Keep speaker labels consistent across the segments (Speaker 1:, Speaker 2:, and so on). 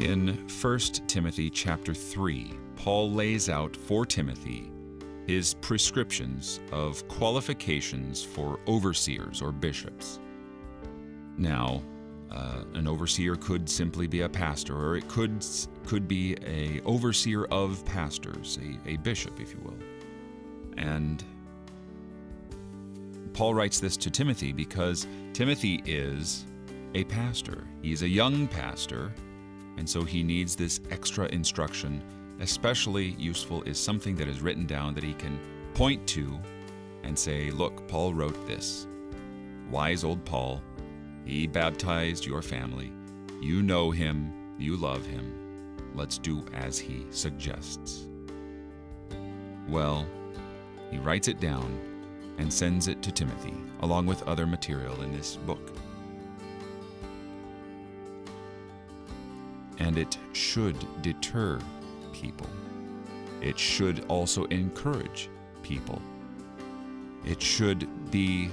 Speaker 1: In 1 Timothy chapter 3, Paul lays out for Timothy his prescriptions of qualifications for overseers or bishops. Now, uh, an overseer could simply be a pastor, or it could could be a overseer of pastors, a, a bishop, if you will. And Paul writes this to Timothy because Timothy is a pastor. He's a young pastor, and so he needs this extra instruction. Especially useful is something that is written down that he can point to and say, Look, Paul wrote this. Wise old Paul, he baptized your family. You know him, you love him. Let's do as he suggests. Well, he writes it down and sends it to Timothy, along with other material in this book. And it should deter people. It should also encourage people. It should be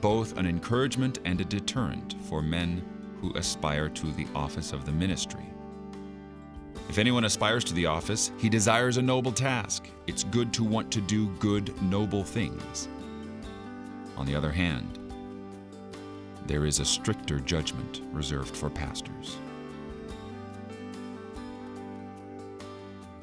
Speaker 1: both an encouragement and a deterrent for men who aspire to the office of the ministry. If anyone aspires to the office, he desires a noble task. It's good to want to do good, noble things. On the other hand, there is a stricter judgment reserved for pastors.